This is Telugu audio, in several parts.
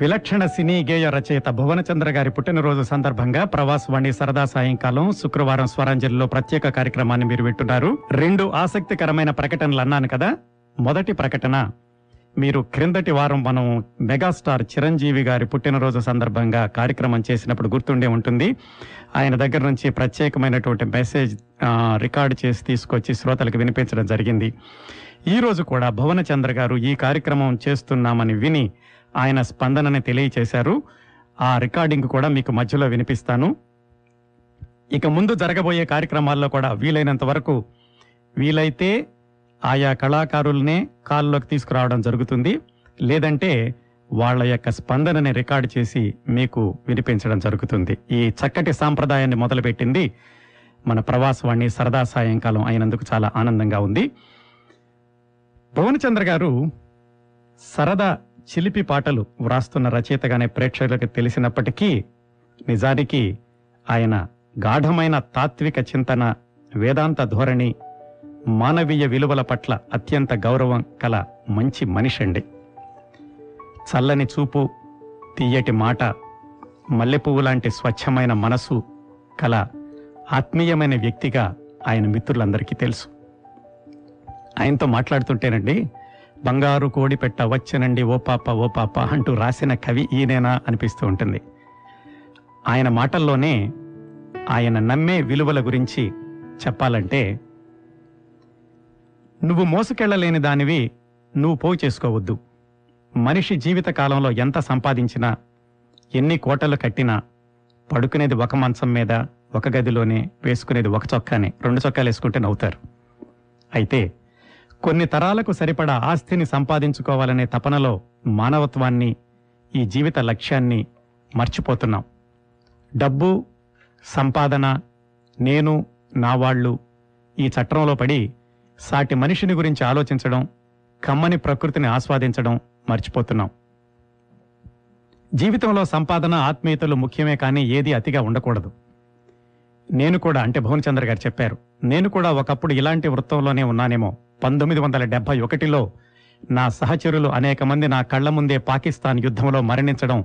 విలక్షణ సినీ గేయ రచయిత భువనచంద్ర గారి పుట్టినరోజు సందర్భంగా ప్రవాసవాణి సరదా సాయంకాలం శుక్రవారం స్వరాంజలిలో ప్రత్యేక కార్యక్రమాన్ని మీరు వింటున్నారు. రెండు ఆసక్తికరమైన ప్రకటనలు అన్నాను కదా. మొదటి ప్రకటన మీరు క్రిందటి వారం మనం మెగాస్టార్ చిరంజీవి గారి పుట్టినరోజు సందర్భంగా కార్యక్రమం చేసినప్పుడు గుర్తుండే ఉంటుంది. ఆయన దగ్గర నుంచి ప్రత్యేకమైనటువంటి మెసేజ్ రికార్డు చేసి తీసుకొచ్చి శ్రోతలకు వినిపించడం జరిగింది. ఈరోజు కూడా భువనచంద్ర గారు ఈ కార్యక్రమం చేస్తున్నామని విని ఆయన స్పందనని తెలియచేశారు. ఆ రికార్డింగ్ కూడా మీకు మధ్యలో వినిపిస్తాను. ఇక ముందు జరగబోయే కార్యక్రమాల్లో కూడా వీలైనంత వరకు వీలైతే ఆయా కళాకారుల్నే కాల్లోకి తీసుకురావడం జరుగుతుంది. లేదంటే వాళ్ళ యొక్క స్పందనని రికార్డు చేసి మీకు వినిపించడం జరుగుతుంది. ఈ చక్కటి సాంప్రదాయాన్ని మొదలుపెట్టింది మన ప్రవాసవాణి సరదా సాయంకాలం అయినందుకు చాలా ఆనందంగా ఉంది. భువనచంద్ర గారు సరదా చిలిపి పాటలు వ్రాస్తున్న రచయితగానే ప్రేక్షకులకు తెలిసినప్పటికీ నిజానికి ఆయన గాఢమైన తాత్విక చింతన వేదాంత ధోరణి మానవీయ విలువల పట్ల అత్యంత గౌరవం కల మంచి మనిషి అండి చల్లని చూపు తీయటి మాట మల్లెపువ్వు లాంటి స్వచ్ఛమైన మనసు కల ఆత్మీయమైన వ్యక్తిగా ఆయన మిత్రులందరికీ తెలుసు. ఆయనతో మాట్లాడుతుంటేనండి బంగారు కోడి పెట్ట వచ్చనండి ఓ పాప ఓ పాప అంటూ రాసిన కవి ఈయనేనా అనిపిస్తూ ఉంటుంది. ఆయన మాటల్లోనే ఆయన నమ్మే విలువల గురించి చెప్పాలంటే నువ్వు మోసుకెళ్ళలేని దానివి నువ్వు పోగు చేసుకోవద్దు. మనిషి జీవితకాలంలో ఎంత సంపాదించినా ఎన్ని కోటలు కట్టినా పడుకునేది ఒక మంచం మీద ఒక గదిలోనే వేసుకునేది ఒక చొక్కానే రెండు చొక్కాలు వేసుకుంటే నవ్వుతారు. అయితే కొన్ని తరాలకు సరిపడా ఆస్తిని సంపాదించుకోవాలనే తపనలో మానవత్వాన్ని ఈ జీవిత లక్ష్యాన్ని మర్చిపోతున్నాం. డబ్బు సంపాదన నేను నా వాళ్ళు ఈ చట్రంలో పడి సాటి మనిషిని గురించి ఆలోచించడం కమ్మని ప్రకృతిని ఆస్వాదించడం మర్చిపోతున్నాం. జీవితంలో సంపాదన ఆత్మీయతలు ముఖ్యమే కానీ ఏది అతిగా ఉండకూడదు. నేను కూడా అంటే భువనచంద్ర గారు చెప్పారు నేను కూడా ఒకప్పుడు ఇలాంటి వృత్తంలోనే ఉన్నానేమో. పంతొమ్మిది వందల డెబ్బై ఒకటిలో నా సహచరులు అనేక మంది నా కళ్ళ ముందే పాకిస్తాన్ యుద్ధంలో మరణించడం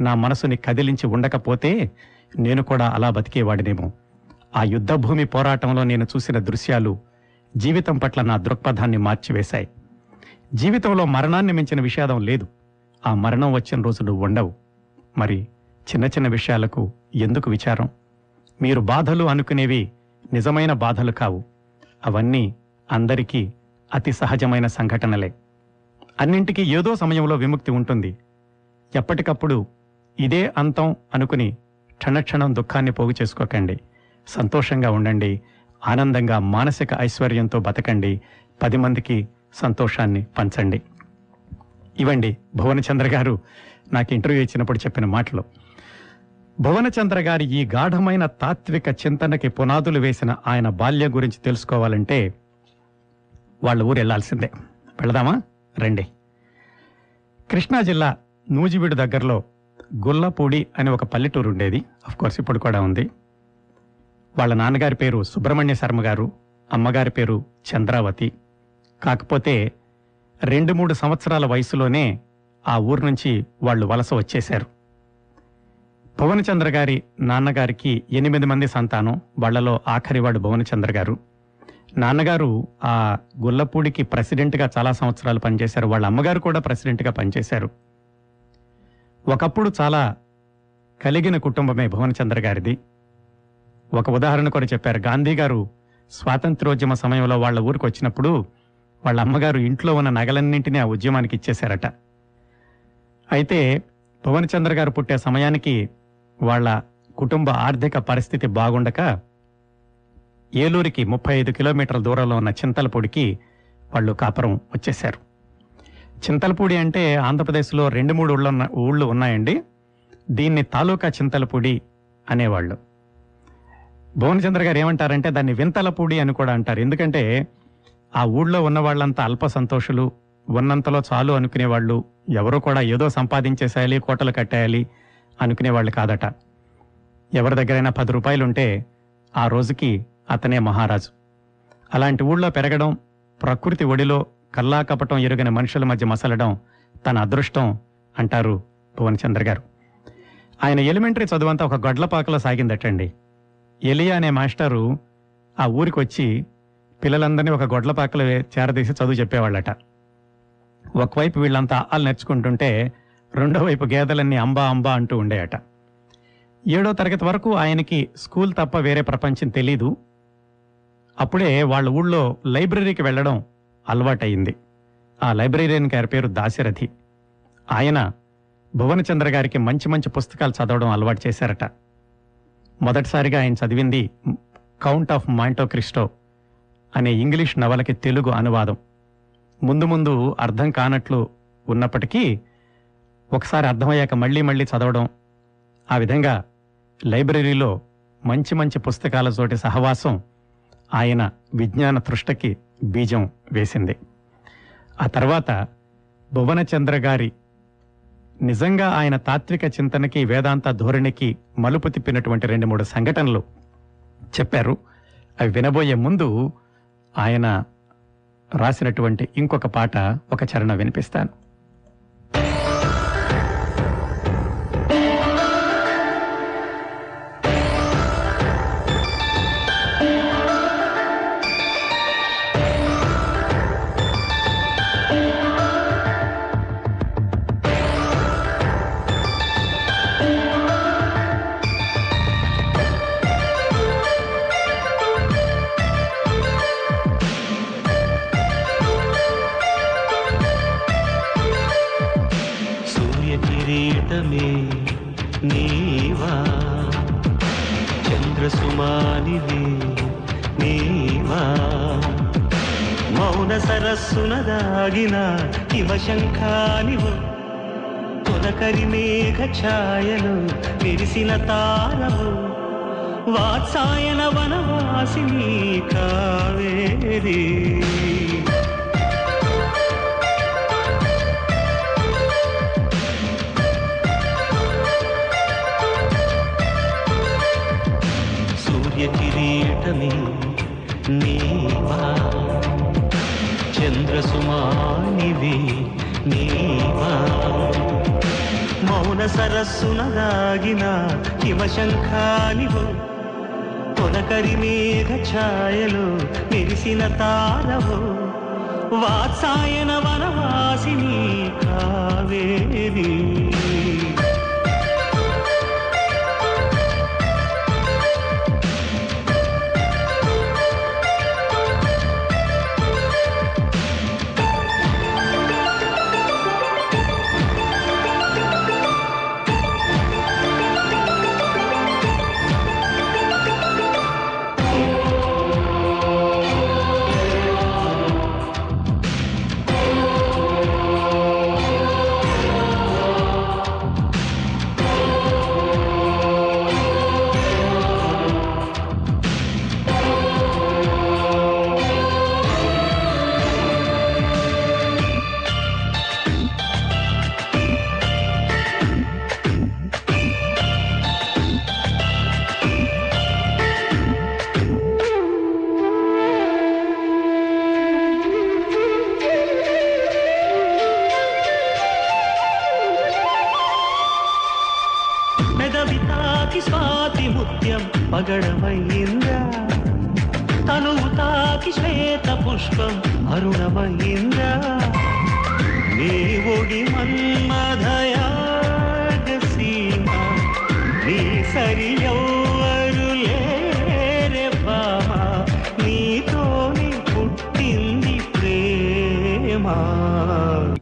నా మనసుని కదిలించి ఉండకపోతే నేను కూడా అలా బతికేవాడినేమో. ఆ యుద్ధభూమి పోరాటంలో నేను చూసిన దృశ్యాలు జీవితం పట్ల నా దృక్పథాన్ని మార్చివేశాయి. జీవితంలో మరణాన్ని మించిన విషాదం లేదు. ఆ మరణం వచ్చిన రోజులు ఉండవు. మరి చిన్న చిన్న విషయాలకు ఎందుకు విచారం? మీరు బాధలు అనుకునేవి నిజమైన బాధలు కావు. అవన్నీ అందరికీ అతి సహజమైన సంఘటనలే. అన్నింటికీ ఏదో సమయంలో విముక్తి ఉంటుంది. ఎప్పటికప్పుడు ఇదే అంతం అనుకుని క్షణక్షణం దుఃఖాన్ని పోగు చేసుకోకండి. సంతోషంగా ఉండండి. ఆనందంగా మానసిక ఐశ్వర్యంతో బతకండి. పది మందికి సంతోషాన్ని పంచండి. ఇవండి భువనచంద్ర గారు నాకు ఇంటర్వ్యూ ఇచ్చినప్పుడు చెప్పిన మాటలు. భువనచంద్ర గారి ఈ గాఢమైన తాత్విక చింతనకి పునాదులు వేసిన ఆయన బాల్యం గురించి తెలుసుకోవాలంటే వాళ్ళ ఊరు వెళ్ళాల్సిందే వెళదామా? రండి. కృష్ణా జిల్లా నూజివీడు దగ్గరలో గుల్లపూడి అనే ఒక పల్లెటూరు ఉండేది. కోర్స్ ఇప్పుడు కూడా ఉంది. వాళ్ళ నాన్నగారి పేరు సుబ్రహ్మణ్య శర్మ గారు అమ్మగారి పేరు చంద్రావతి. కాకపోతే రెండు మూడు సంవత్సరాల వయసులోనే ఆ ఊరు నుంచి వాళ్ళు వలస వచ్చేశారు. భువనచంద్ర గారి నాన్నగారికి ఎనిమిది మంది సంతానం వాళ్ళలో ఆఖరివాడు భువనచంద్ర గారు. నాన్నగారు ఆ గుల్లపూడికి ప్రెసిడెంట్గా చాలా సంవత్సరాలు పనిచేశారు. వాళ్ళ అమ్మగారు కూడా ప్రెసిడెంట్గా పనిచేశారు. ఒకప్పుడు చాలా కలిగిన కుటుంబమే భువనచంద్ర గారిది. ఒక ఉదాహరణ కూడా చెప్పారు. గాంధీ గారు స్వాతంత్రోద్యమ సమయంలో వాళ్ళ ఊరికి వచ్చినప్పుడు వాళ్ళ అమ్మగారు ఇంట్లో ఉన్న నగలన్నింటినీ ఆ ఉద్యమానికి ఇచ్చేశారట. అయితే భువనచంద్ర గారు పుట్టే సమయానికి వాళ్ళ కుటుంబ ఆర్థిక పరిస్థితి బాగుండక ఏలూరికి ముప్పై ఐదు కిలోమీటర్ల దూరంలో ఉన్న చింతలపూడికి వాళ్ళు కాపురం వచ్చేశారు. చింతలపూడి అంటే ఆంధ్రప్రదేశ్లో రెండు మూడు ఊళ్ళ ఉన్న- ఊళ్ళు ఉన్నాయండి. దీన్ని తాలూకా చింతలపూడి అనేవాళ్ళు. భువనచంద్ర గారు ఏమంటారంటే దాన్ని వింతలపూడి అని కూడా అంటారు. ఎందుకంటే ఆ ఊళ్ళో ఉన్న వాళ్ళంతా అల్ప సంతోషులు ఉన్నంతలో చాలు అనుకునేవాళ్ళు ఎవరు కూడా ఏదో సంపాదించేసేయాలి కోటలు కట్టేయాలి అనుకునేవాళ్ళు కాదట. ఎవరి దగ్గరైనా పది రూపాయలుంటే ఆ రోజుకి అతనే మహారాజు. అలాంటి ఊళ్ళో పెరగడం ప్రకృతి ఒడిలో కల్లాకపటం ఎరుగని మనుషుల మధ్య మసలడం తన అదృష్టం అంటారు భువనచంద్ర గారు ఆయన ఎలిమెంటరీ చదువంతా ఒక గొడ్లపాకలో సాగిందటండి. ఎలియా అనే మాస్టరు ఆ ఊరికి వచ్చి పిల్లలందరినీ ఒక గొడ్లపాకలో చేరదీసి చదువు చెప్పేవాళ్ళట. ఒకవైపు వీళ్ళంతా అల్లు నేర్చుకుంటుంటే రెండో వైపు గేదెలన్నీ అంబా అంబా అంటూ ఉండేయట. ఏడో తరగతి వరకు ఆయనకి స్కూల్ తప్ప వేరే ప్రపంచం తెలీదు. అప్పుడే వాళ్ళ ఊళ్ళో లైబ్రరీకి వెళ్ళడం అలవాటయింది. ఆ లైబ్రరీయన్ గారి పేరు దాశరథి. ఆయన భువనచంద్ర గారికి మంచి మంచి పుస్తకాలు చదవడం అలవాటు చేశారట. మొదటిసారిగా ఆయన చదివింది కౌంట్ ఆఫ్ మాంటో క్రిస్టో అనే ఇంగ్లీష్ నవలకి తెలుగు అనువాదం. ముందు ముందు అర్థం కానట్లు ఉన్నప్పటికీ ఒకసారి అర్థమయ్యాక మళ్ళీ మళ్ళీ చదవడం ఆ విధంగా లైబ్రరీలో మంచి మంచి పుస్తకాల చోటి సహవాసం ఆయన విజ్ఞాన తృష్టకి బీజం వేసింది. ఆ తర్వాత భువనచంద్ర గారి నిజంగా ఆయన తాత్విక చింతనకి వేదాంత ధోరణికి మలుపు తిప్పినటువంటి రెండు మూడు సంఘటనలు చెప్పారు. అవి వినబోయే ముందు ఆయన రాసినటువంటి ఇంకొక పాట ఒక చరణ వినిపిస్తాను. సరస్సున దాగిన శివశంఖానివు తొలకరి మేఘ ఛాయలు మెరిసిన తారవు వాత్సాయన వనవాసిని కావేరీ. చంద్రసుమానివి నీవా? మౌన సరస్సున దాగిన హిమశంఖానివు? తొలకరి మేఘ ఛాయలు మెరిసిన తారవు? వాత్సాయన వనవాసిని కావేరీ? ప్రేమ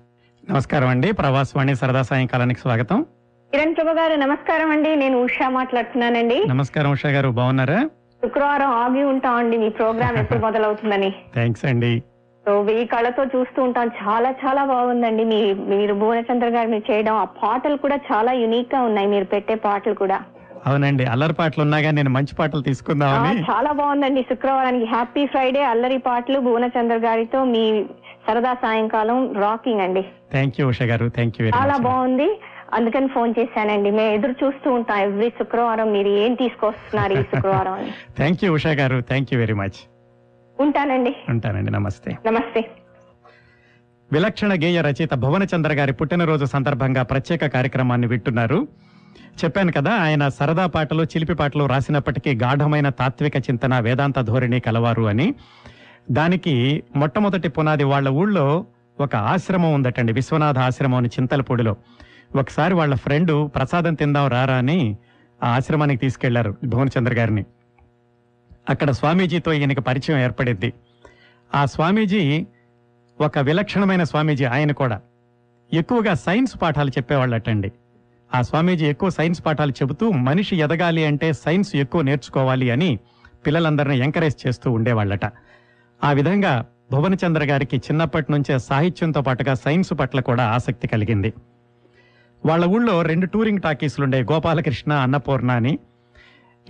నమస్కారం అండి ప్రవాసవాణి సరదా సాయంకాలానికి స్వాగతం. కిరణ్ ప్రభు గారు నమస్కారం అండి. నేను ఉషా మాట్లాడుతున్నానండి. నమస్కారం ఉషా గారు బాగున్నారా? శుక్రవారం ఆగి ఉంటామండి. మీ ప్రోగ్రామ్ ఎప్పుడు మొదలవుతుందని. థ్యాంక్స్ అండి. సో వెయ్యి కళ్ళతో చూస్తూ ఉంటాం. చాలా చాలా బాగుందండి. మీ మీరు భువనచంద్ర గారు మీరు చేయడం. ఆ పాటలు కూడా చాలా యునిక్గా ఉన్నాయి. మీరు పెట్టే పాటలు కూడా. అవునండి. అల్లరి పాటలు ఉన్నాగా నేను మంచి పాటలు తీసుకుందామని. చాలా బాగుందండి. శుక్రవారానికి హ్యాపీ ఫ్రైడే. అల్లరి పాటలు భువనచంద్ర గారితో మీ సరదా సాయంకాలం రాకింగ్ అండి. థ్యాంక్ యూ ఉషా గారు. థ్యాంక్ యూ వెరీ చాలా బాగుంది. అందుకని ఫోన్ చేశానండి. మేము ఎదురు చూస్తూ ఉంటాం ఎవ్రీ శుక్రవారం మీరు ఏం తీసుకొస్తున్నారు ఈ శుక్రవారం అని. థ్యాంక్ యూ ఉషా గారు. థ్యాంక్ యూ వెరీ మచ్ ఉంటానండి. ఉంటానండి. నమస్తే. నమస్తే. విలక్షణ గేయ రచయిత భువనచంద్ర గారి పుట్టినరోజు సందర్భంగా ప్రత్యేక కార్యక్రమాన్ని వింటున్నారు. చెప్పాను కదా ఆయన సరదా పాటలు చిలిపి పాటలు రాసినప్పటికీ గాఢమైన తాత్విక చింతన వేదాంత ధోరణి కలవారు అని. దానికి మొట్టమొదటి పునాది వాళ్ళ ఊళ్ళో ఒక ఆశ్రమం ఉందటండి విశ్వనాథ ఆశ్రమం అని చింతలపూడిలో. ఒకసారి వాళ్ళ ఫ్రెండ్ ప్రసాదం తిందాం రారా అని ఆ ఆశ్రమానికి తీసుకెళ్ళారు భువనచంద్ర గారిని. అక్కడ స్వామీజీతో ఈయనకి పరిచయం ఏర్పడింది ఆ స్వామీజీ ఒక విలక్షణమైన స్వామీజీ ఆయన కూడా. ఎక్కువగా సైన్స్ పాఠాలు చెప్పేవాళ్ళటండి. ఆ స్వామీజీ ఎక్కువ సైన్స్ పాఠాలు చెబుతూ మనిషి ఎదగాలి అంటే సైన్స్ ఎక్కువ నేర్చుకోవాలి అని పిల్లలందరిని ఎంకరేజ్ చేస్తూ ఉండేవాళ్ళట. ఆ విధంగా భువనచంద్ర గారికి చిన్నప్పటి నుంచే సాహిత్యంతో పాటుగా సైన్స్ పట్ల కూడా ఆసక్తి కలిగింది. వాళ్ళ ఊళ్ళో రెండు టూరింగ్ టాకీస్లు ఉండే గోపాలకృష్ణ అన్నపూర్ణ అని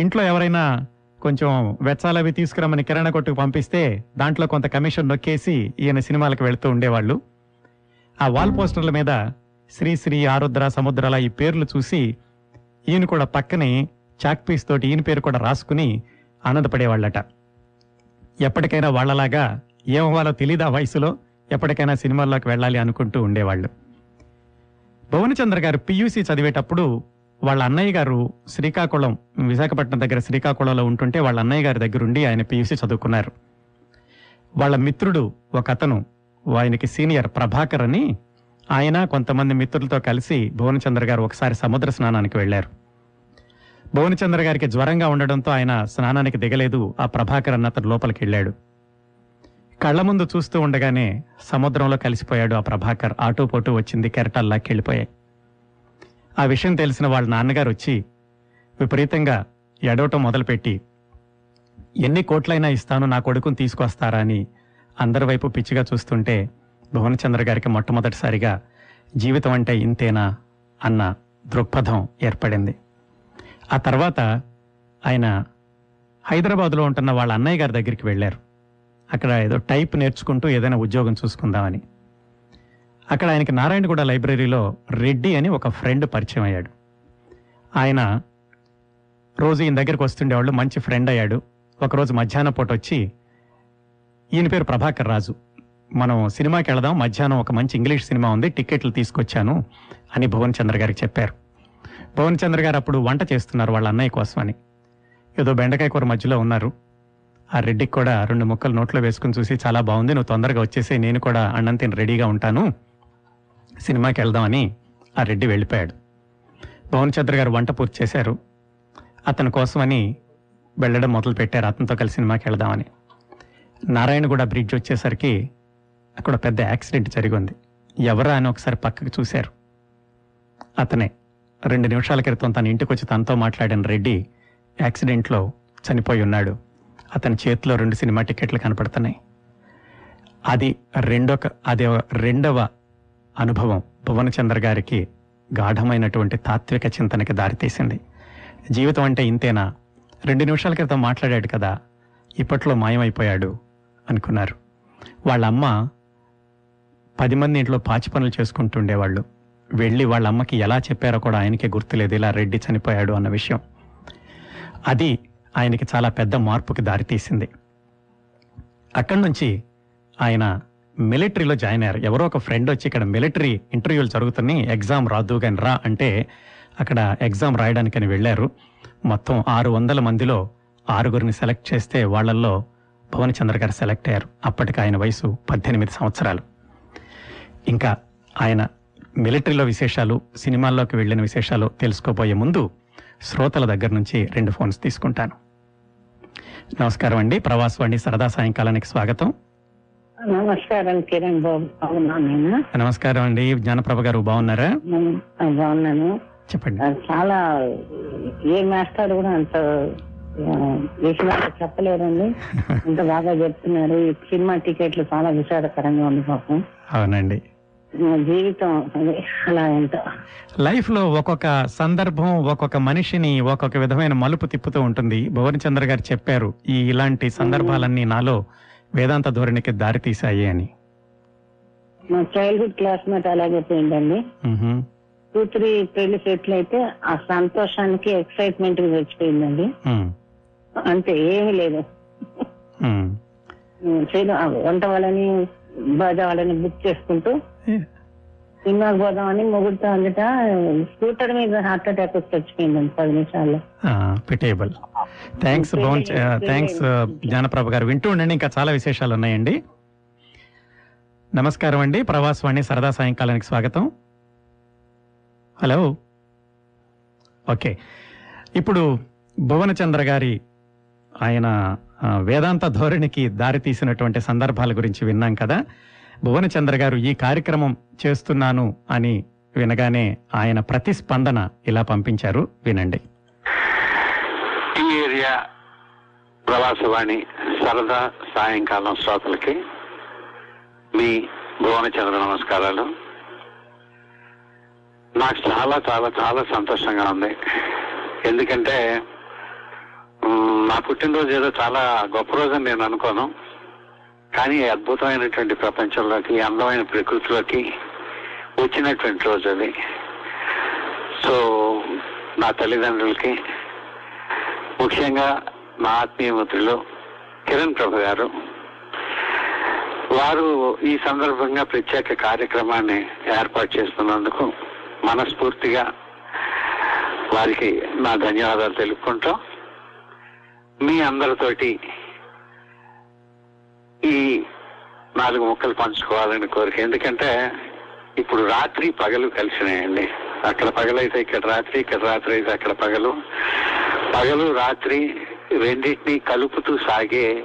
ఇంట్లో ఎవరైనా కొంచెం వెచ్చాలవి తీసుకురమ్మని కిరణ కొట్టుకు పంపిస్తే దాంట్లో కొంత కమిషన్ నొక్కేసి ఈయన సినిమాలకు వెళుతూ ఉండేవాళ్ళు. ఆ వాల్ పోస్టర్ల మీద శ్రీ శ్రీ ఆరుద్ర సముద్రాల ఈ పేర్లు చూసి ఈయన కూడా పక్కనే చాక్పీస్ తోటి ఈయన పేరు కూడా రాసుకుని ఆనందపడేవాళ్ళట. ఎప్పటికైనా వాళ్ళలాగా ఏమవ్వాలో తెలీదా వయసులో? ఎప్పటికైనా సినిమాల్లోకి వెళ్ళాలి అనుకుంటూ ఉండేవాళ్ళు. భువనచంద్ర గారు పియూసీ చదివేటప్పుడు వాళ్ళ అన్నయ్య గారు శ్రీకాకుళం విశాఖపట్నం దగ్గర శ్రీకాకుళంలో ఉంటుంటే వాళ్ళ అన్నయ్య గారి దగ్గరుండి ఆయన పియూసీ చదువుకున్నారు. వాళ్ళ మిత్రుడు ఒక అతను ఆయనకి సీనియర్ ప్రభాకర్ అని ఆయన కొంతమంది మిత్రులతో కలిసి భువనచంద్ర గారు ఒకసారి సముద్ర స్నానానికి వెళ్ళారు. భువనచంద్ర గారికి జ్వరంగా ఉండడంతో ఆయన స్నానానికి దిగలేదు. ఆ ప్రభాకర్ అన్న అతను లోపలికి వెళ్ళాడు. కళ్ళ ముందు చూస్తూ ఉండగానే సముద్రంలో కలిసిపోయాడు ఆ ప్రభాకర్. ఆటోపోటు వచ్చింది కెరటాల్లాకి వెళ్ళిపోయాయి. ఆ విషయం తెలిసిన వాళ్ళ నాన్నగారు వచ్చి విపరీతంగా ఎడవటం మొదలుపెట్టి ఎన్ని కోట్లైనా ఇస్తాను నా కొడుకుని తీసుకొస్తారా అని అందరి వైపు పిచ్చిగా చూస్తుంటే భువనచంద్ర గారికి మొట్టమొదటిసారిగా జీవితం అంటే ఇంతేనా అన్న దృక్పథం ఏర్పడింది. ఆ తర్వాత ఆయన హైదరాబాద్లో ఉంటున్న వాళ్ళ అన్నయ్య గారి దగ్గరికి వెళ్ళారు. అక్కడ ఏదో టైప్ నేర్చుకుంటూ ఏదైనా ఉద్యోగం చూసుకుందామని. అక్కడ ఆయనకి నారాయణగూడ లైబ్రరీలో రెడ్డి అని ఒక ఫ్రెండ్ పరిచయం అయ్యాడు. ఆయన రోజు ఈయన దగ్గరికి వస్తుండేవాళ్ళు మంచి ఫ్రెండ్ అయ్యాడు. ఒకరోజు మధ్యాహ్నం పూట వచ్చి ఈయన పేరు ప్రభాకర్ రాజు. మనం సినిమాకి వెళదాం మధ్యాహ్నం ఒక మంచి ఇంగ్లీష్ సినిమా ఉంది టికెట్లు తీసుకొచ్చాను అని భువన్ చంద్ర గారికి చెప్పారు. పవన్ చంద్ర గారు అప్పుడు వంట చేస్తున్నారు వాళ్ళ అన్నయ్య కోసం అని ఏదో బెండకాయ కూర మధ్యలో ఉన్నారు. ఆ రెడ్డికి కూడా రెండు ముక్కలు నోట్లో వేసుకుని చూసి చాలా బాగుంది నువ్వు తొందరగా వచ్చేసి నేను కూడా అన్నం తిని రెడీగా ఉంటాను. సినిమాకి వెళ్దామని ఆ రెడ్డి వెళ్ళిపోయాడు. పవన్ చంద్ర గారు వంట పూర్తి చేశారు. అతని కోసమని వెళ్ళడం మొదలు పెట్టారు అతనితో కలిసి సినిమాకి వెళ్దామని. నారాయణగూడ బ్రిడ్జ్ వచ్చేసరికి అక్కడ పెద్ద యాక్సిడెంట్ జరిగింది. ఎవరా అని ఒకసారి పక్కకు చూశారు. అతనే. రెండు నిమిషాల క్రితం తన ఇంటికి వచ్చి తనతో మాట్లాడిన రెడ్డి యాక్సిడెంట్లో చనిపోయి ఉన్నాడు. అతని చేతిలో రెండు సినిమా టికెట్లు కనపడుతున్నాయి. అది రెండొక అది రెండవ అనుభవం భువనచంద్ర గారికి గాఢమైనటువంటి తాత్విక చింతనకి దారితీసింది. జీవితం అంటే ఇంతేనా? రెండు నిమిషాల క్రితం మాట్లాడాడు కదా ఇప్పట్లో మాయమైపోయాడు అనుకున్నారు. వాళ్ళ అమ్మ పది మంది ఇంట్లో పాచి పనులు చేసుకుంటుండేవాళ్ళు. వెళ్ళి వాళ్ళ అమ్మకి ఎలా చెప్పారో కూడా ఆయనకే గుర్తులేదు ఇలా రెడ్డి చనిపోయాడు అన్న విషయం. అది ఆయనకి చాలా పెద్ద మార్పుకి దారితీసింది అక్కడి నుంచి ఆయన మిలిటరీలో జాయిన్ అయ్యారు. ఎవరో ఒక ఫ్రెండ్ వచ్చి ఇక్కడ మిలిటరీ ఇంటర్వ్యూలు జరుగుతున్నాయి ఎగ్జామ్ రాదు కానీ రా అంటే అక్కడ ఎగ్జామ్ రాయడానికని వెళ్ళారు. మొత్తం ఆరు వందల మందిలో ఆరుగురిని సెలెక్ట్ చేస్తే వాళ్ళల్లో భువనచంద్ర గారు సెలెక్ట్ అయ్యారు. అప్పటికి ఆయన వయసు పద్దెనిమిది సంవత్సరాలు. ఇంకా ఆయన మిలిటరీలో విశేషాలు సినిమాల్లోకి వెళ్ళిన విశేషాలు తెలుసుకోబోయే ముందు శ్రోతల దగ్గర నుంచి రెండు ఫోన్స్ తీసుకుంటాను. నమస్కారం అండి. ప్రవాసవాణి సరదా సాయంకాలానికి స్వాగతం. నమస్కారం కిరణ్ బాబు. నమస్కారం అండి. జ్ఞానప్రభ గారు బాగున్నారా? నేను బాగున్నాను. చెప్పండి. చాలా ఏ మాస్టర్ కూడా అంత విషయాలు చెప్పలేరండి. ఇంత బాగా చెప్తున్నారు. సినిమా టికెట్లు చాలా విషాదకరంగా ఉంది పాపం. అవునండి. జీవితం అలా ఎంత. లైఫ్లో ఒక్కొక్క సందర్భం ఒక్కొక్క మనిషిని ఒక్కొక్క విధమైన మలుపు తిప్పుతూ ఉంటుంది. భువనచంద్ర గారు చెప్పారు ఈ ఇలాంటి సందర్భాలన్నీ నాలో వేదాంత ధోరణికి దారి తీశాయి అని. మా చైల్డ్హుడ్ క్లాస్మేట్ అలాగే పోయిందండి. టూ త్రీ పెళ్ళి సెట్లు అయితే ఆ సంతోషానికి ఎక్సైట్మెంట్ చచ్చిపోయిందండి. మ్. అంతే ఏమీ లేదు. చేయడం వంట వాళ్ళని వాళ్ళని బుక్ చేసుకుంటూ సినిమాకి పోదామని మొగుడుతో అందుట స్కూటర్ మీద హార్ట్ అటాక్ వచ్చి చచ్చిపోయిందండి పది నిమిషాల్లో. పిటేబుల్ థ్యాంక్స్ భవన్ థ్యాంక్స్ జ్ఞానప్రభ గారు. వింటూ ఉండండి ఇంకా చాలా విశేషాలు ఉన్నాయండి. నమస్కారం అండి ప్రవాసవాణి సరదా సాయంకాలానికి స్వాగతం. హలో. ఓకే. ఇప్పుడు భువనచంద్ర గారి ఆయన వేదాంత ధోరణికి దారి తీసినటువంటి సందర్భాల గురించి విన్నాం కదా. భువనచంద్ర గారు ఈ కార్యక్రమం చేస్తున్నాను అని వినగానే ఆయన ప్రతిస్పందన ఇలా పంపించారు. వినండి. ఈ ఏరియా ప్రవాసవాణి సరదా సాయంకాలం శ్రోతలకి మీ భువనచంద్ర నమస్కారాలు. నాకు చాలా చాలా చాలా సంతోషంగా ఉంది. ఎందుకంటే నా పుట్టినరోజు ఏదో చాలా గొప్ప రోజు అని నేను అనుకోను. కానీ అద్భుతమైనటువంటి ప్రపంచంలోకి అందమైన ప్రకృతిలోకి వచ్చినటువంటి రోజు అది. సో నా తల్లిదండ్రులకి ముఖ్యంగా నా ఆత్మీయ మిత్రులు కిరణ్ ప్రభు గారు వారు ఈ సందర్భంగా ప్రత్యేక కార్యక్రమాన్ని ఏర్పాటు చేస్తున్నందుకు మనస్ఫూర్తిగా వారికి నా ధన్యవాదాలు తెలుపుకుంటాం మీ అందరితోటి ఈ నాలుగు ముక్కలు పంచుకోవాలని కోరిక. ఎందుకంటే ఇప్పుడు రాత్రి పగలు కలిసినాయండి. అక్కడ పగలైతే ఇక్కడ రాత్రి ఇక్కడ రాత్రి అయితే అక్కడ పగలు. పగలు రాత్రి రెండింటినీ కలుపుతూ సాగే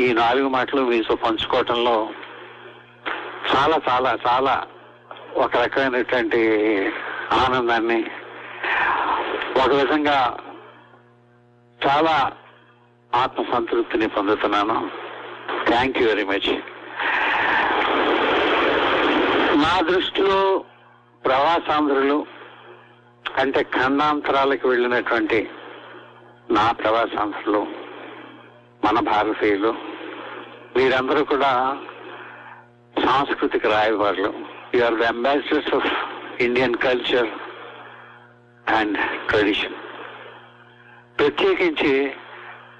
ఈ నాలుగు మాటలు మీతో పంచుకోవటంలో చాలా చాలా చాలా ఒక రకమైనటువంటి ఆనందాన్ని ఒక విధంగా చాలా ఆత్మ సంతృప్తిని పొందుతున్నాను. థ్యాంక్ యూ వెరీ మచ్ నా దృష్టిలో ప్రవాసాంధ్రులు అంటే ఖండాంతరాలకు వెళ్ళినటువంటి నా ప్రవాసాంధ్రులు మన భారతీయులు వీరందరూ కూడా సాంస్కృతిక రాయబారులు. You are the ambassadors of Indian culture and tradition ప్రత్యేకించి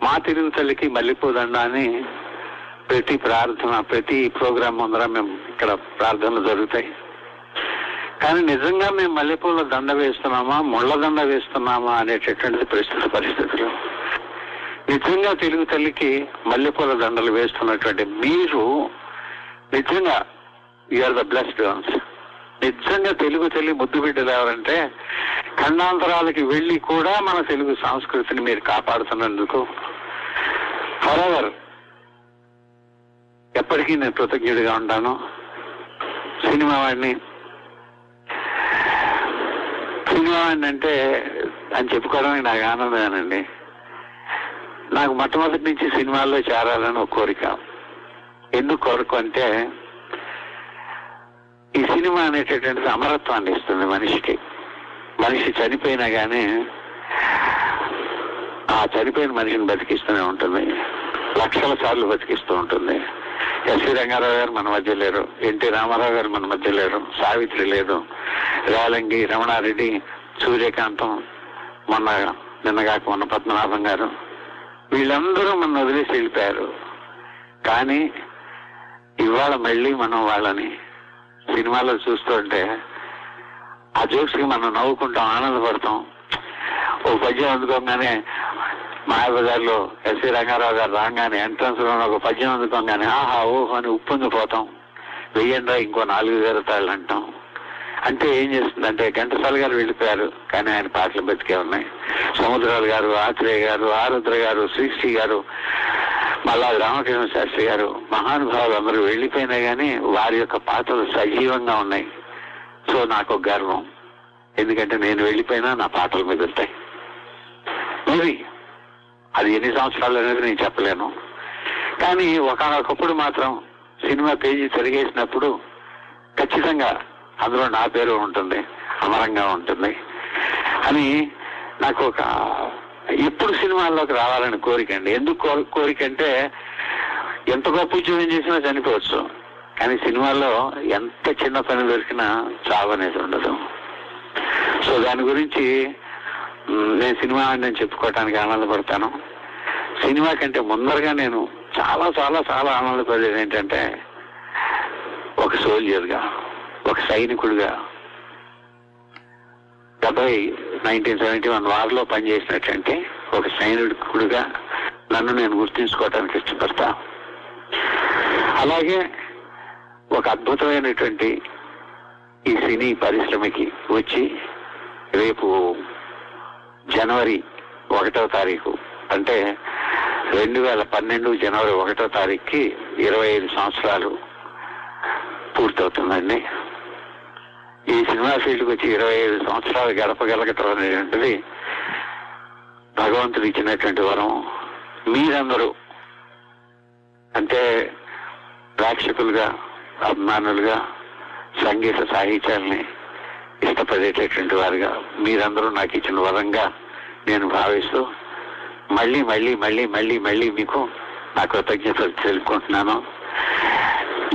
మా తెలుగు తల్లికి మల్లెపూదండ అని ప్రతి ప్రార్థన ప్రతి ప్రోగ్రాం ముందర మేము ఇక్కడ ప్రార్థనలు జరుగుతాయి. కానీ నిజంగా మేము మల్లెపూల దండ వేస్తున్నామా ముళ్ళ దండ వేస్తున్నామా అనేటటువంటిది ప్రస్తుత పరిస్థితులు. నిజంగా తెలుగు తల్లికి మల్లెపూల దండలు వేస్తున్నటువంటి మీరు నిజంగా ఆర్ ద బ్లెస్డ్ వన్స్ నిజంగా తెలుగు తల్లి ముద్దు బిడ్డలు ఎవరంటే ఖండాంతరాలకి వెళ్ళి కూడా మన తెలుగు సంస్కృతిని మీరు కాపాడుతున్నందుకు. ఫరెవర్ ఎప్పటికీ నేను కృతజ్ఞుడిగా ఉంటాను. సినిమా వాడిని సినిమా వాడిని అంటే అని చెప్పుకోవడానికి నాకు ఆనందమేనండి. నాకు మొట్టమొదటి నుంచి సినిమాల్లో చేరాలని ఒక కోరిక. ఎందుకు కోరిక అంటే ఈ సినిమా అనేటటువంటిది అమరత్వాన్ని ఇస్తుంది మనిషికి. మనిషి చనిపోయినా కానీ ఆ చనిపోయిన మనిషిని బతికిస్తూనే ఉంటుంది. లక్షల సార్లు బతికిస్తూ ఉంటుంది. ఎస్వి రంగారావు గారు మన మధ్య లేరు. ఎన్టీ రామారావు గారు మన మధ్య లేరు. సావిత్రి లేదు. రేలంగి రమణారెడ్డి సూర్యకాంతం మొన్న నిన్నగాక మొన్న పద్మనాభం గారు వీళ్ళందరూ మన వదిలేసి వెళ్ళిపోయారు. కానీ ఇవాళ మళ్ళీ మనం వాళ్ళని సినిమాలో చూస్తుంటే ఆ జోక్స్కి మనం నవ్వుకుంటాం ఆనందపడతాం. ఓ పద్యం అందుకోగానే మాయాబజార్లో ఎస్వి రంగారావు గారు రాగానే ఎంట్రన్స్లో ఒక పద్యం అందుకోగానే ఆహా ఓహో అని ఉప్పొంగిపోతాం వెయ్యండా ఇంకో నాలుగు వేరతాళ్ళు అంటాం. అంటే ఏం చేస్తుందంటే ఘంటసాల గారు వెళ్ళిపోయారు కానీ ఆయన పాటలు బతికే ఉన్నాయి. సముద్రాలు గారు ఆత్రేయ గారు ఆరుద్ర గారు శ్రీశ్రీ గారు మళ్ళా రామకృష్ణ శాస్త్రి గారు మహానుభావులు అందరూ వెళ్ళిపోయినా కానీ వారి యొక్క పాటలు సజీవంగా ఉన్నాయి. సో నాకు గర్వం. ఎందుకంటే నేను వెళ్ళిపోయినా నా పాటలు మిగులుతాయి మరి అది ఎన్ని సంవత్సరాలు అనేది నేను చెప్పలేను. కానీ ఒకనొకప్పుడు మాత్రం సినిమా పేజీ తిరిగేసినప్పుడు ఖచ్చితంగా అందులో నా పేరు ఉంటుంది అమరంగా ఉంటుంది అని నాకు ఒక ఇప్పుడు సినిమాల్లోకి రావాలని కోరిక అండి. ఎందుకు కో- కోరిక అంటే ఎంత గొప్ప ఉద్యోగం చేసినా చనిపోవచ్చు కానీ సినిమాల్లో ఎంత చిన్న పని దొరికినా చావు అనేది ఉండదు. సో దాని గురించి నేను సినిమా నేను చెప్పుకోవటానికి ఆనందపడతాను. సినిమా కంటే ముందరగా నేను చాలా చాలా చాలా ఆనందపడేది ఏంటంటే ఒక సోల్జర్గా ఒక సైనికుడిగా డెబ్బై నైన్టీన్ సెవెంటీ వన్ వార్లో పనిచేసినటువంటి ఒక సైనికుడిగా నన్ను నేను గుర్తించుకోవడానికి ఇష్టపడతా. అలాగే ఒక అద్భుతమైనటువంటి ఈ సినీ పరిశ్రమకి వచ్చి రేపు జనవరి ఒకటో తారీఖు. అంటే రెండు వేల పన్నెండు జనవరి ఒకటో తారీఖుకి ఇరవై ఐదు సంవత్సరాలు పూర్తవుతుందండి. ఈ సినిమా ఫీల్డ్కి వచ్చి ఇరవై ఐదు సంవత్సరాలు గడపగలగటం అనేటువంటిది భగవంతుడు ఇచ్చినటువంటి వరం. మీరందరూ అంటే ప్రేక్షకులుగా అభిమానులుగా సంగీత సాహిత్యాల్ని ఇష్టపడేటటువంటి వారుగా మీరందరూ నాకు ఇచ్చిన వరంగా నేను భావిస్తూ మళ్ళీ మళ్ళీ మళ్ళీ మళ్ళీ మళ్ళీ మీకు నా కృతజ్ఞతలు తెలుపుకుంటున్నాను.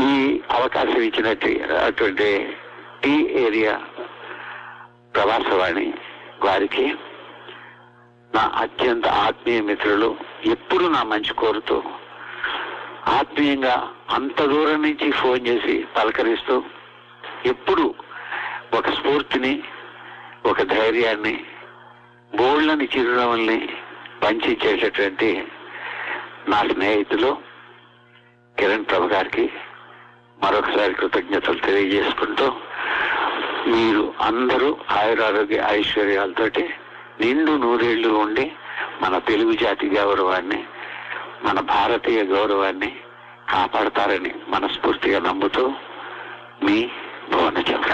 ఈ అవకాశం ఇచ్చినట్టు అటువంటి టీ ఏరియా ప్రవాసవాణి వారికి నా అత్యంత ఆత్మీయ మిత్రులు ఎప్పుడు నా మంచి కోరుతూ ఆత్మీయంగా అంత దూరం నుంచి ఫోన్ చేసి పలకరిస్తూ ఎప్పుడు ఒక స్ఫూర్తిని ఒక ధైర్యాన్ని బోళ్ళని చిరునవ్వుల్ని పంచిచ్చేటటువంటి నా స్నేహితులు కిరణ్ ప్రభు గారికి మరొకసారి కృతజ్ఞతలు తెలియజేసుకుంటూ మీరు అందరూ ఆయురారోగ్య ఐశ్వర్యాలతోటి నిండు నూరేళ్ళు ఉండి మన తెలుగు జాతి గౌరవాన్ని మన భారతీయ గౌరవాన్ని కాపాడతారని మనస్ఫూర్తిగా నమ్ముతూ మీ భువనచంద్ర.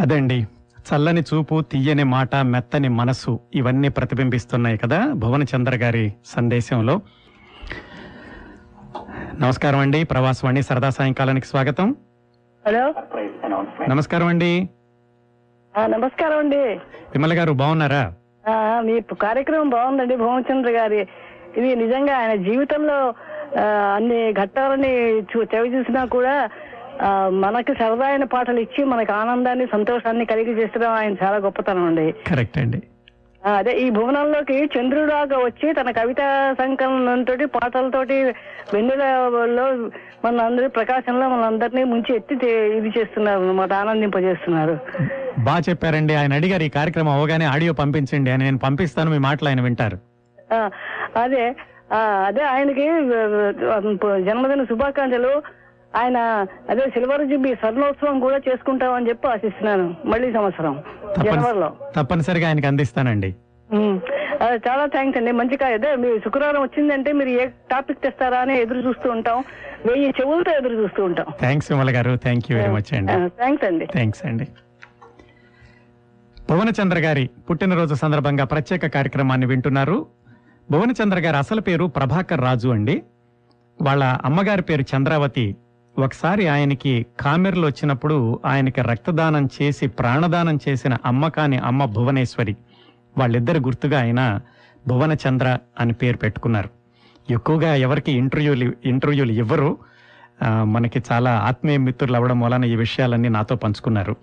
అదండి. చల్లని చూపు తీయని మాట మెత్తని మనసు ఇవన్నీ ప్రతిబింబిస్తున్నాయి కదా? భువన చంద్ర గారి సందేశంలో. నమస్కారం అండి. ప్రవాసవాణి సరదా సాయంకాలానికి స్వాగతం. హలో. నమస్కారం అండి. నమస్కారం అండి. విమల గారు బాగున్నారా? మీ కార్యక్రమం బాగుందండి భువనచంద్ర గారి. ఇది నిజంగా ఆయన జీవితంలో అన్ని ఘట్టాలని చూ- చవి చూసినా కూడా మనకి సరదాయిన పాటలు ఇచ్చి మనకి ఆనందాన్ని సంతోషాన్ని కలిగి చేసడం ఆయన చాలా గొప్పతనం అండి. కరెక్ట్ అండి. అదే ఈ భువనంలోకి చంద్రుడాగా వచ్చి తన కవితా సంకలనంతో పాటలతోటి వెన్నెలలో మన అందరి ప్రకాశంలో మన అందరినీ ముంచి ఎత్తి ఇది చేస్తున్నారు అన్నమాట ఆనందింపజేస్తున్నారు. బాగా చెప్పారండి. ఆయన అడిగారు ఈ కార్యక్రమం అవగానే ఆడియో పంపించండి అని. నేను పంపిస్తాను మీ మాటలు ఆయన వింటారు. అదే అదే ఆయనకి జన్మదిన శుభాకాంక్షలు. ఆయన అదే సిల్వర్ జుబ్బి స్వర్ణోత్సవం కూడా చేసుకుంటామని చెప్పి ఆశిస్తున్నాను. మళ్ళీ సంవత్సరం జనవరిలో. తప్పని తప్పనిసరిగా ఆయనకి అందిస్తానండి. చాలా థ్యాంక్స్ అండి. మంచిగా అదే మీరు శుక్రవారం వచ్చిందంటే మీరు ఏ టాపిక్ తెస్తారా అని ఎదురు చూస్తూ ఉంటాం. వెయ్యి చెవులతో ఎదురు చూస్తూ ఉంటాం. థ్యాంక్స్ విమల గారు. థ్యాంక్ యూ వెరీ మచ్ అండి. థ్యాంక్స్ అండి. థ్యాంక్స్ అండి. భువనచంద్ర గారి పుట్టినరోజు సందర్భంగా ప్రత్యేక కార్యక్రమాన్ని వింటున్నారు. భువనచంద్ర గారి అసలు పేరు ప్రభాకర్ రాజు అండి. వాళ్ళ అమ్మగారి పేరు చంద్రావతి ఒకసారి ఆయనకి కామెర్లు వచ్చినప్పుడు ఆయనకి రక్తదానం చేసి ప్రాణదానం చేసిన అమ్మ కాని అమ్మ భువనేశ్వరి. వాళ్ళిద్దరు గుర్తుగా ఆయన భువనచంద్ర అని పేరు పెట్టుకున్నారు. ఎక్కువగా ఎవరికి ఇంటర్వ్యూలు ఇంటర్వ్యూలు ఇవ్వరు. మనకి చాలా ఆత్మీయ మిత్రులు అవ్వడం వలన ఈ విషయాలన్నీ నాతో పంచుకున్నారు.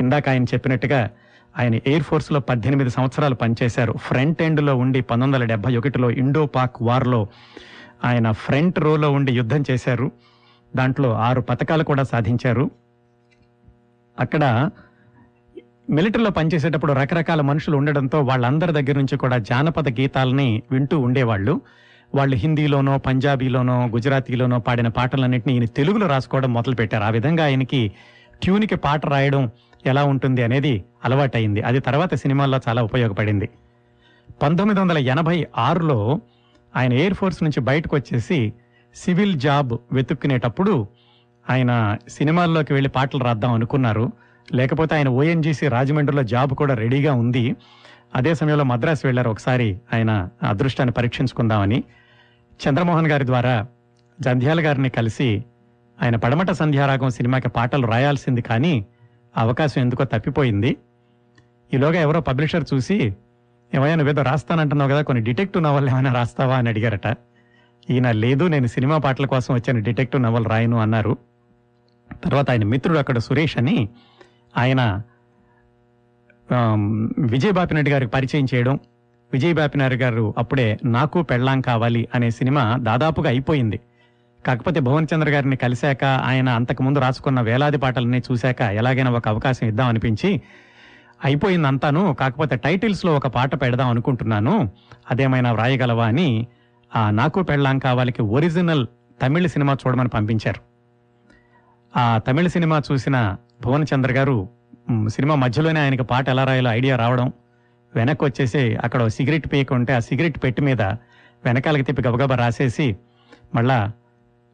ఇందాక ఆయన చెప్పినట్టుగా ఆయన ఎయిర్ ఫోర్స్లో పద్దెనిమిది సంవత్సరాలు పనిచేశారు. ఫ్రంట్ ఎండ్లో ఉండి పంతొమ్మిది వందల డెబ్బై ఒకటిలో ఇండో పాక్ వార్లో ఆయన ఫ్రంట్ రోలో ఉండి యుద్ధం చేశారు. దాంట్లో ఆరు పథకాలు కూడా సాధించారు. అక్కడ మిలిటరీలో పనిచేసేటప్పుడు రకరకాల మనుషులు ఉండడంతో వాళ్ళందరి దగ్గర నుంచి కూడా జానపద గీతాలని వింటూ ఉండేవాళ్ళు. వాళ్ళు హిందీలోనో పంజాబీలోనో గుజరాతీలోనో పాడిన పాటలన్నింటినీ ఈయన తెలుగులో రాసుకోవడం మొదలుపెట్టారు. ఆ విధంగా ఆయనకి ట్యూన్కి పాట రాయడం ఎలా ఉంటుంది అనేది అలవాటైంది అది తర్వాత సినిమాల్లో చాలా ఉపయోగపడింది. పంతొమ్మిది వందల ఎనభై ఆరులో ఆయన ఎయిర్ ఫోర్స్ నుంచి బయటకు వచ్చేసి సివిల్ జాబ్ వెతుక్కునేటప్పుడు ఆయన సినిమాల్లోకి వెళ్ళి పాటలు రాద్దాం అనుకున్నారు. లేకపోతే ఆయన ఓఎన్జీసీ రాజమండ్రిలో జాబ్ కూడా రెడీగా ఉంది. అదే సమయంలో మద్రాసు వెళ్ళారు ఒకసారి ఆయన అదృష్టాన్ని పరీక్షించుకుందామని. చంద్రమోహన్ గారి ద్వారా జంధ్యాల గారిని కలిసి ఆయన పడమట సంధ్యారాగం సినిమాకి పాటలు రాయాల్సింది కానీ అవకాశం ఎందుకో తప్పిపోయింది. ఈలోగా ఎవరో పబ్లిషర్ చూసి ఏమైనా నువ్వేదో రాస్తానంటున్నావు కదా కొన్ని డిటెక్టివ్ నవల్ ఏమైనా రాస్తావా అని అడిగారట. ఈయన లేదు నేను సినిమా పాటల కోసం వచ్చాను డిటెక్టివ్ నవల్ రాయను అన్నారు. తర్వాత ఆయన మిత్రుడు అక్కడ సురేష్ అని ఆయన విజయ్ బాపినాయుడు గారికి పరిచయం చేయడం విజయ్ బాపినాయుడు గారు అప్పుడే నాకు పెళ్ళాం కావాలి అనే సినిమా దాదాపుగా అయిపోయింది. కాకపోతే భువన్ చంద్ర గారిని కలిశాక ఆయన అంతకుముందు రాసుకున్న వేలాది పాటలన్నీ చూశాక ఎలాగైనా ఒక అవకాశం ఇద్దాం అనిపించి అయిపోయింది అంతాను కాకపోతే టైటిల్స్లో ఒక పాట పెడదాం అనుకుంటున్నాను. అదేమైనా వ్రాయగలవా అని ఆ నాకు పెళ్ళాం కావాలికి ఒరిజినల్ తమిళ సినిమా చూడమని పంపించారు. ఆ తమిళ సినిమా చూసిన భువన చంద్ర గారు సినిమా మధ్యలోనే ఆయనకి పాట ఎలా రాయాలో ఐడియా రావడం వెనక్కి వచ్చేసి అక్కడ సిగరెట్ పీక ఉంటే ఆ సిగరెట్ పెట్టి మీద వెనకాలకి తిప్పి గబగబా రాసేసి మళ్ళా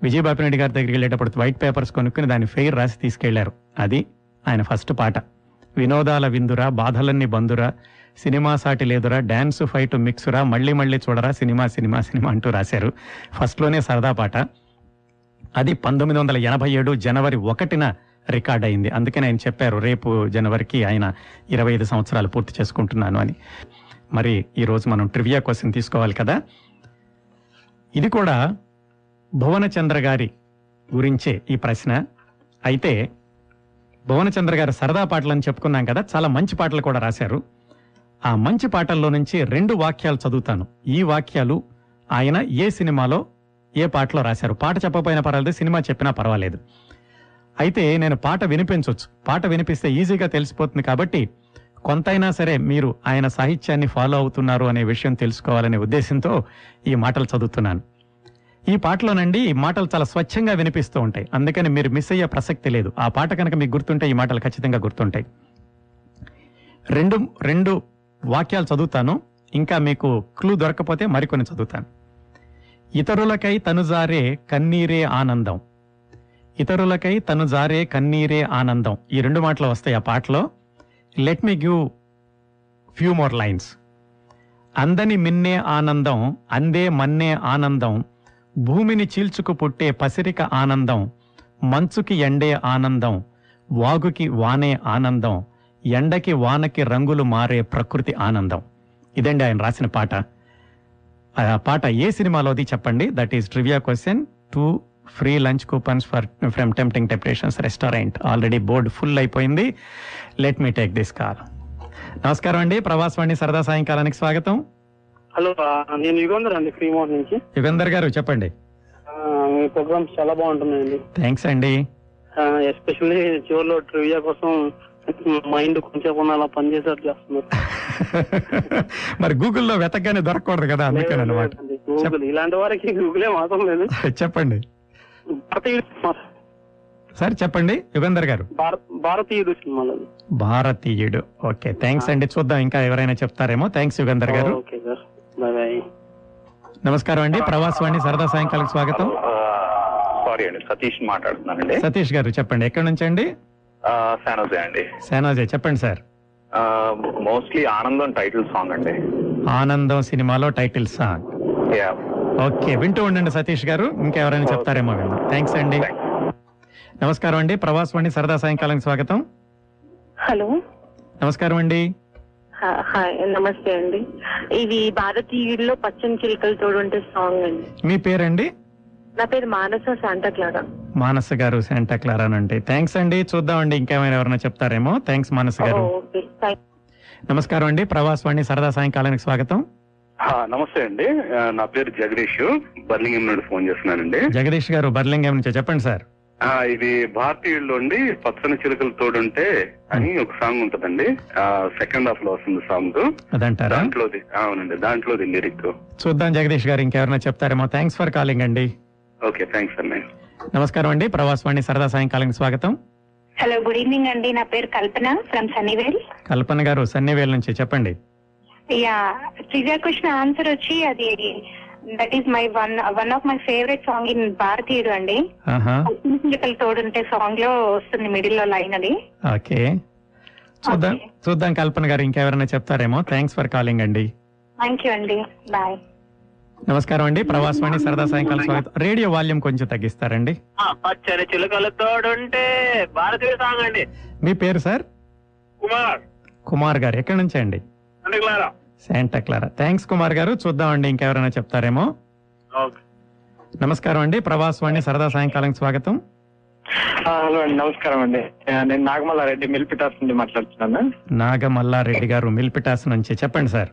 విజయబాపిరెడ్డి గారి దగ్గరికి వెళ్ళేటప్పుడు వైట్ పేపర్స్ కొనుక్కుని దాన్ని ఫెయిర్ రాసి తీసుకెళ్ళారు. అది ఆయన ఫస్ట్ పాట. వినోదాల విందురా బాధలన్నీ బందురా సినిమా సాటి లేదురా డ్యాన్స్ ఫైట్ మిక్సురా మళ్ళీ మళ్ళీ చూడరా సినిమా సినిమా సినిమా అంటూ రాశారు. ఫస్ట్లోనే సరదా పాట. అది పంతొమ్మిది వందల ఎనభై ఏడు జనవరి ఒకటిన రికార్డ్ అయింది. అందుకని ఆయన చెప్పారు రేపు జనవరికి ఆయన ఇరవై ఐదు సంవత్సరాలు పూర్తి చేసుకుంటున్నాను అని. మరి ఈరోజు మనం ట్రివియా క్వశ్చన్ తీసుకోవాలి కదా? ఇది కూడా భువనచంద్ర గారి గురించే ఈ ప్రశ్న. అయితే భువనచంద్ర గారు సరదా పాటలని చెప్పుకున్నాం కదా చాలా మంచి పాటలు కూడా రాశారు. ఆ మంచి పాటల్లో నుంచి రెండు వాక్యాలు చదువుతాను. ఈ వాక్యాలు ఆయన ఏ సినిమాలో ఏ పాటలో రాశారు? పాట చెప్పపోయినా పర్వాలేదు సినిమా చెప్పినా పర్వాలేదు. అయితే నేను పాట వినిపించవచ్చు పాట వినిపిస్తే ఈజీగా తెలిసిపోతుంది కాబట్టి కొంతైనా సరే మీరు ఆయన సాహిత్యాన్ని ఫాలో అవుతున్నారు అనే విషయం తెలుసుకోవాలనే ఉద్దేశంతో ఈ మాటలు చదువుతున్నాను. ఈ పాటలోనండి ఈ మాటలు చాలా స్వచ్ఛంగా వినిపిస్తూ ఉంటాయి. అందుకని మీరు మిస్ అయ్యే ప్రసక్తి లేదు. ఆ పాట కనుక మీకు గుర్తుంటే ఈ మాటలు ఖచ్చితంగా గుర్తుంటాయి. రెండు రెండు వాక్యాలు చదువుతాను. ఇంకా మీకు క్లూ దొరకపోతే మరికొన్ని చదువుతాను. ఇతరులకై తను జారే కన్నీరే ఆనందం. ఇతరులకై తను జారే కన్నీరే ఆనందం. ఈ రెండు మాటలు వస్తాయి ఆ పాటలో. Let me give few more lines అందని మిన్నే ఆనందం అందే మన్నే ఆనందం. భూమిని చీల్చుకు పుట్టే పసిరిక ఆనందం. మంచుకి ఎండే ఆనందం. వాగుకి వానే ఆనందం. ఎండకి వానకి రంగులు మారే ప్రకృతి ఆనందం. ఇదండి ఆయన రాసిన పాట. ఆ పాట ఏ సినిమాలోది చెప్పండి? That is trivia question two free lunch coupons for from tempting temptations restaurant already board full అయిపోయింది. Let me take this call నమస్కారం అండి. ప్రవాసవాణి సరదా సాయంకాలానికి స్వాగతం. హలో నేను యుగంధర్ అండి ఫ్రీమౌంట్ నుంచి. యుగంధర్ గారు చెప్పండి. మీ ప్రోగ్రామ్స్ చాలా బాగుంటున్నాయండి. థ్యాంక్స్ అండి. ఎస్పెషల్లీ చివరిలో ట్రివియా కోసం మైండ్ కొంచెం అలా పనిచేసేట్టు చేస్తున్నారు. మరి గూగుల్లో వెతకగానే దొరకకూడదు కదా అందుకని అనమాట గూగుల్ ఇలాంటి వారికి గూగులే మాత్రం లేదు. చెప్పండి. సినిమా. సార్ చెప్పండి. యుగంధర్ గారు. భారత భారతీయుడు సినిమాలో భారతీయుడు. ఓకే థ్యాంక్స్ అండి. చూద్దాం ఇంకా ఎవరైనా చెప్తారేమో. థ్యాంక్స్ యుగంధర్ గారు. నమస్కారం అండి. ప్రవాసవాణి సరదా సాయంకాలం స్వాగతం. సారీ అండి సతీష్ మాట్లాడుతున్నానండి. సతీష్ గారు చెప్పండి. ఎక్కడి నుంచి అండి? శానోజే అండి. సేనాజే చెప్పండి sir. Mostly Anandam title song అండి. ఆనందం సినిమాలో టైటిల్ సాంగ్ యా ఓకే వింటూ ఉండండి సతీష్ గారు. ఇంకెవరైనా చెప్తారేమో విందాం. థ్యాంక్స్ అండి. నమస్కారం అండి. ప్రవాసవాణి సరదా సాయంకాలం స్వాగతం. హలో. నమస్కారం అండి. నమస్తే అండి. ఇది భారతీయుల్లో పచ్చని చిలుకలు తోడుంటే సాంగ్ అండి. మీ పేరండి? నా పేరు మానస శాంటక్లారా మానస గారు శాంటా క్లారా అంటే థ్యాంక్స్ అండి. చూద్దామండి ఇంకేమైనా ఎవరైనా చెప్తారేమో. థ్యాంక్స్ మానస గారు. నమస్కారం అండి. ప్రవాసవాణి సరదా సాయంకాలానికి స్వాగతం. నమస్తే అండి. నా పేరు జగదీష్. బర్లింగం నుండి ఫోన్ చేస్తున్నానండి. జగదీష్ గారు బర్లింగం నుంచి చెప్పండి సార్. ఆ, ఇది భారతీయుల్లో ఉండి పచ్చని చిలుకలు తోడుంటే అని ఒక సాంగ్ ఉంటదండి. సెకండ్ హాఫ్లో వస్తుంది సాంగ్. దాంట్లోది అవునండి. దాంట్లోది లిరిక్. చూద్దాం జగదీష్ గారు ఇంకెవరైనా చెప్తారేమో. థ్యాంక్స్ ఫర్ కాలింగ్ అండి. ఓకే థ్యాంక్స్ అండి నమస్కారం అండి. ప్రవాసవాణి సరదా సాయంకాలానికి స్వాగతం. హలో గుడ్ ఈవినింగ్ అండి. నా పేరు కల్పన ఫ్రమ్ సన్నీవేల్. కల్పన గారు సన్నివేల్ నుంచి చెప్పండి. యా ట్రివియా క్వశ్చన్ ఆన్సర్ వచ్చి అది that is my one one of my favourite song in Bharateeyudu అండి. ఆహా. తోడుంటే సాంగ్లో వస్తుంది మిడిల్లో లైన్ అది. ఓకే. చూద్దాం Okay. చూద్దాం కల్పన గారు ఇంకెవరైనా చెప్తారేమో. థ్యాంక్స్ ఫర్ కాలింగ్ అండి. థ్యాంక్ యూ అండి. బాయ్ నమస్కారం అండి. ప్రవాసవాణి సరదా సాయంకాలం స్వాగతం. రేడియో వాల్యూమ్ కొంచెం తగ్గిస్తారండి. పచ్చని చిలుకలు తోడుంటే భారతీయుడు సాంగ్ అండి. మీ పేరు సార్? కుమార్. కుమార్ గారు. ఎక్కడి నుంచి అండి? Santa Clara. థ్యాంక్స్ కుమార్ గారు. చూద్దామండి ఇంకెవరైనా చెప్తారేమో. నమస్కారం అండి. ప్రవాసవాణి సరదా సాయంకాలం స్వాగతం. హలో అండి. నమస్కారం అండి. నేను నాగమల్లారెడ్డి మిల్పిటాస్ నుండి మాట్లాడుతున్నాను. నాగమల్లారెడ్డి గారు మిల్పిటాస్ నుంచి. చెప్పండి సార్.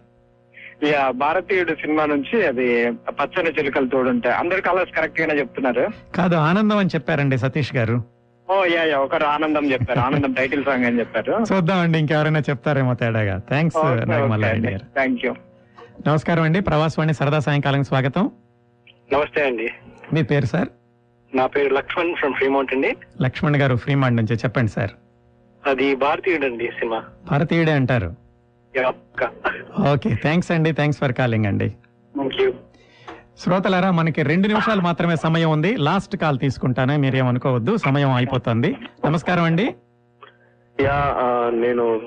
ఇక భారతీయుడు సినిమా నుంచి అది పచ్చని చిలుకలు తోడుంటాయి అందరు కలర్స్ కరెక్ట్ గానే చెప్తున్నారు. కాదు ఆనందం అని చెప్పారండి సతీష్ గారు. ఓ యా యా ఒకరు ఆనందం చెప్పారు. ఆనందం టైటిల్ సాంగ్ అని చెప్పారు. చూద్దామండి ఇంకెవరైనా చెప్తారేమో తేడాగా. థ్యాంక్స్ నాగమల్లారెడ్డి గారు. థ్యాంక్ యూ నమస్కారం అండి. ప్రవాసవాణి సరదా సాయంకాలం స్వాగతం. నమస్తే అండి. మీ పేరు సార్? నా పేరు లక్ష్మణ్ ఫ్రమ్ ఫ్రీమౌంట్ అండి. లక్ష్మణ్ గారు ఫ్రీమాండ్ నుంచి చెప్పండి సార్. అది భారతీయుడు అండి సినిమా. భారతీయుడే అంటారు. ఓకే థ్యాంక్స్ అండి థ్యాంక్స్ ఫర్ కాలింగ్ అండి. శ్రోతలారా మనకి రెండు నిమిషాలు మాత్రమే సమయం ఉంది. లాస్ట్ కాల్ తీసుకుంటాను మీరేమనుకోవద్దు సమయం అయిపోతుంది. నమస్కారం అండి. యా ఆ, నేను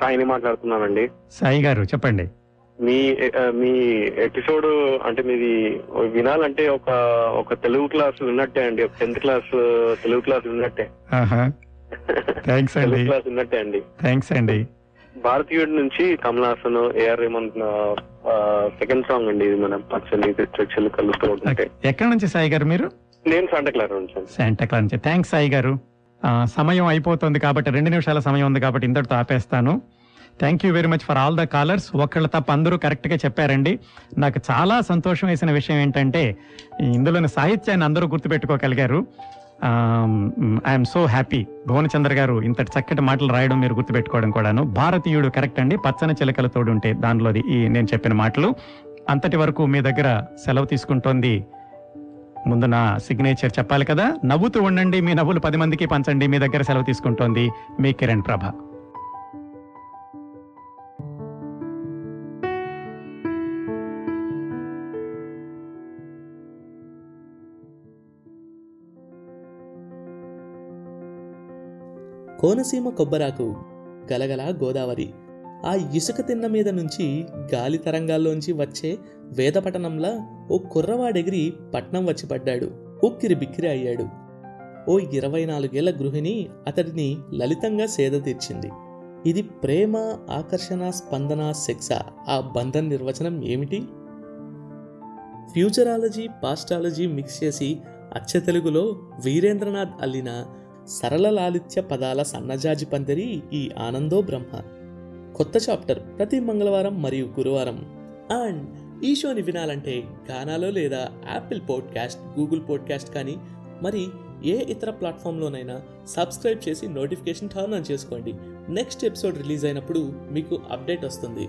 సాయిని మాట్లాడుతున్నానండి. సాయి గారు చెప్పండి. మీ ఆ, మీ ఎపిసోడ్ అంటే మీది వినాలంటే ఒక ఒక తెలుగు క్లాస్ విన్నట్టే అండి. ఒక టెన్త్ క్లాస్ తెలుగు క్లాస్ విన్నట్టే. థ్యాంక్స్ అండి. క్లాస్ విన్నట్టే అండి. థ్యాంక్స్ అండి. భారతీయుడి నుంచి Kamal Haasan A R Rahman second song అండి ఇది మన పచ్చని చిలుకలు తోడుంటే ఎక్కడి నుంచి సాయి గారు మీరు? నేను శాంటా క్లాస్ నుంచి శాంటాక్లా నుంచి. థ్యాంక్స్ సాయి గారు. సమయం అయిపోతుంది కాబట్టి రెండు నిమిషాల సమయం ఉంది కాబట్టి ఇంతటితో ఆపేస్తాను. Thank you very much for all the callers ఒకళ్ళు తప్ప అందరూ కరెక్ట్గా చెప్పారండి. నాకు చాలా సంతోషం వేసిన విషయం ఏంటంటే ఇందులోని సాహిత్యాన్ని అందరూ గుర్తుపెట్టుకోగలిగారు. Um, I'm so happy Bhuvanachandra గారు ఇంతటి చక్కటి మాటలు రాయడం మీరు గుర్తుపెట్టుకోవడం కూడాను. భారతీయుడు కరెక్ట్ అండి. పచ్చని చిలకల తోడు ఉంటే దానిలోది ఈ నేను చెప్పిన మాటలు. అంతటి వరకు మీ దగ్గర సెలవు తీసుకుంటోంది. ముందు నా సిగ్నేచర్ చెప్పాలి కదా? నవ్వుతూ ఉండండి. మీ నవ్వులు పది మందికి పంచండి. మీ దగ్గర సెలవు తీసుకుంటోంది మీ కిరణ్ ప్రభ. కోనసీమ కొబ్బరాకు గలగల గోదావరి. ఆ ఇసుక తిన్న మీద నుంచి గాలి తరంగాల్లోంచి వచ్చే వేదపట్టణంలా ఓ కుర్రవాడెగిరి పట్నం వచ్చి పడ్డాడు. ఉక్కిరి బిక్కిరి అయ్యాడు. ఓ ఇరవై నాలుగేళ్ళ గృహిణి అతడిని లలితంగా సేద తీర్చింది. ఇది ప్రేమ ఆకర్షణ స్పందన శిక్ష. ఆ బంధం నిర్వచనం ఏమిటి? ఫ్యూచరాలజీ పాస్టాలజీ మిక్స్ చేసి అచ్చ తెలుగులో వీరేంద్రనాథ్ అల్లిన సరళ లాలిత్య పదాల సన్నజాజి పందిరి ఈ ఆనందో బ్రహ్మ. కొత్త చాప్టర్ ప్రతి మంగళవారం మరియు గురువారం. అండ్ ఈ షోని వినాలంటే గానాలో లేదా యాపిల్ పాడ్కాస్ట్ గూగుల్ పాడ్కాస్ట్ కానీ మరి ఏ ఇతర ప్లాట్ఫామ్లోనైనా సబ్స్క్రైబ్ చేసి నోటిఫికేషన్ టర్న్ ఆన్ చేసుకోండి. నెక్స్ట్ ఎపిసోడ్ రిలీజ్ అయినప్పుడు మీకు అప్డేట్ వస్తుంది.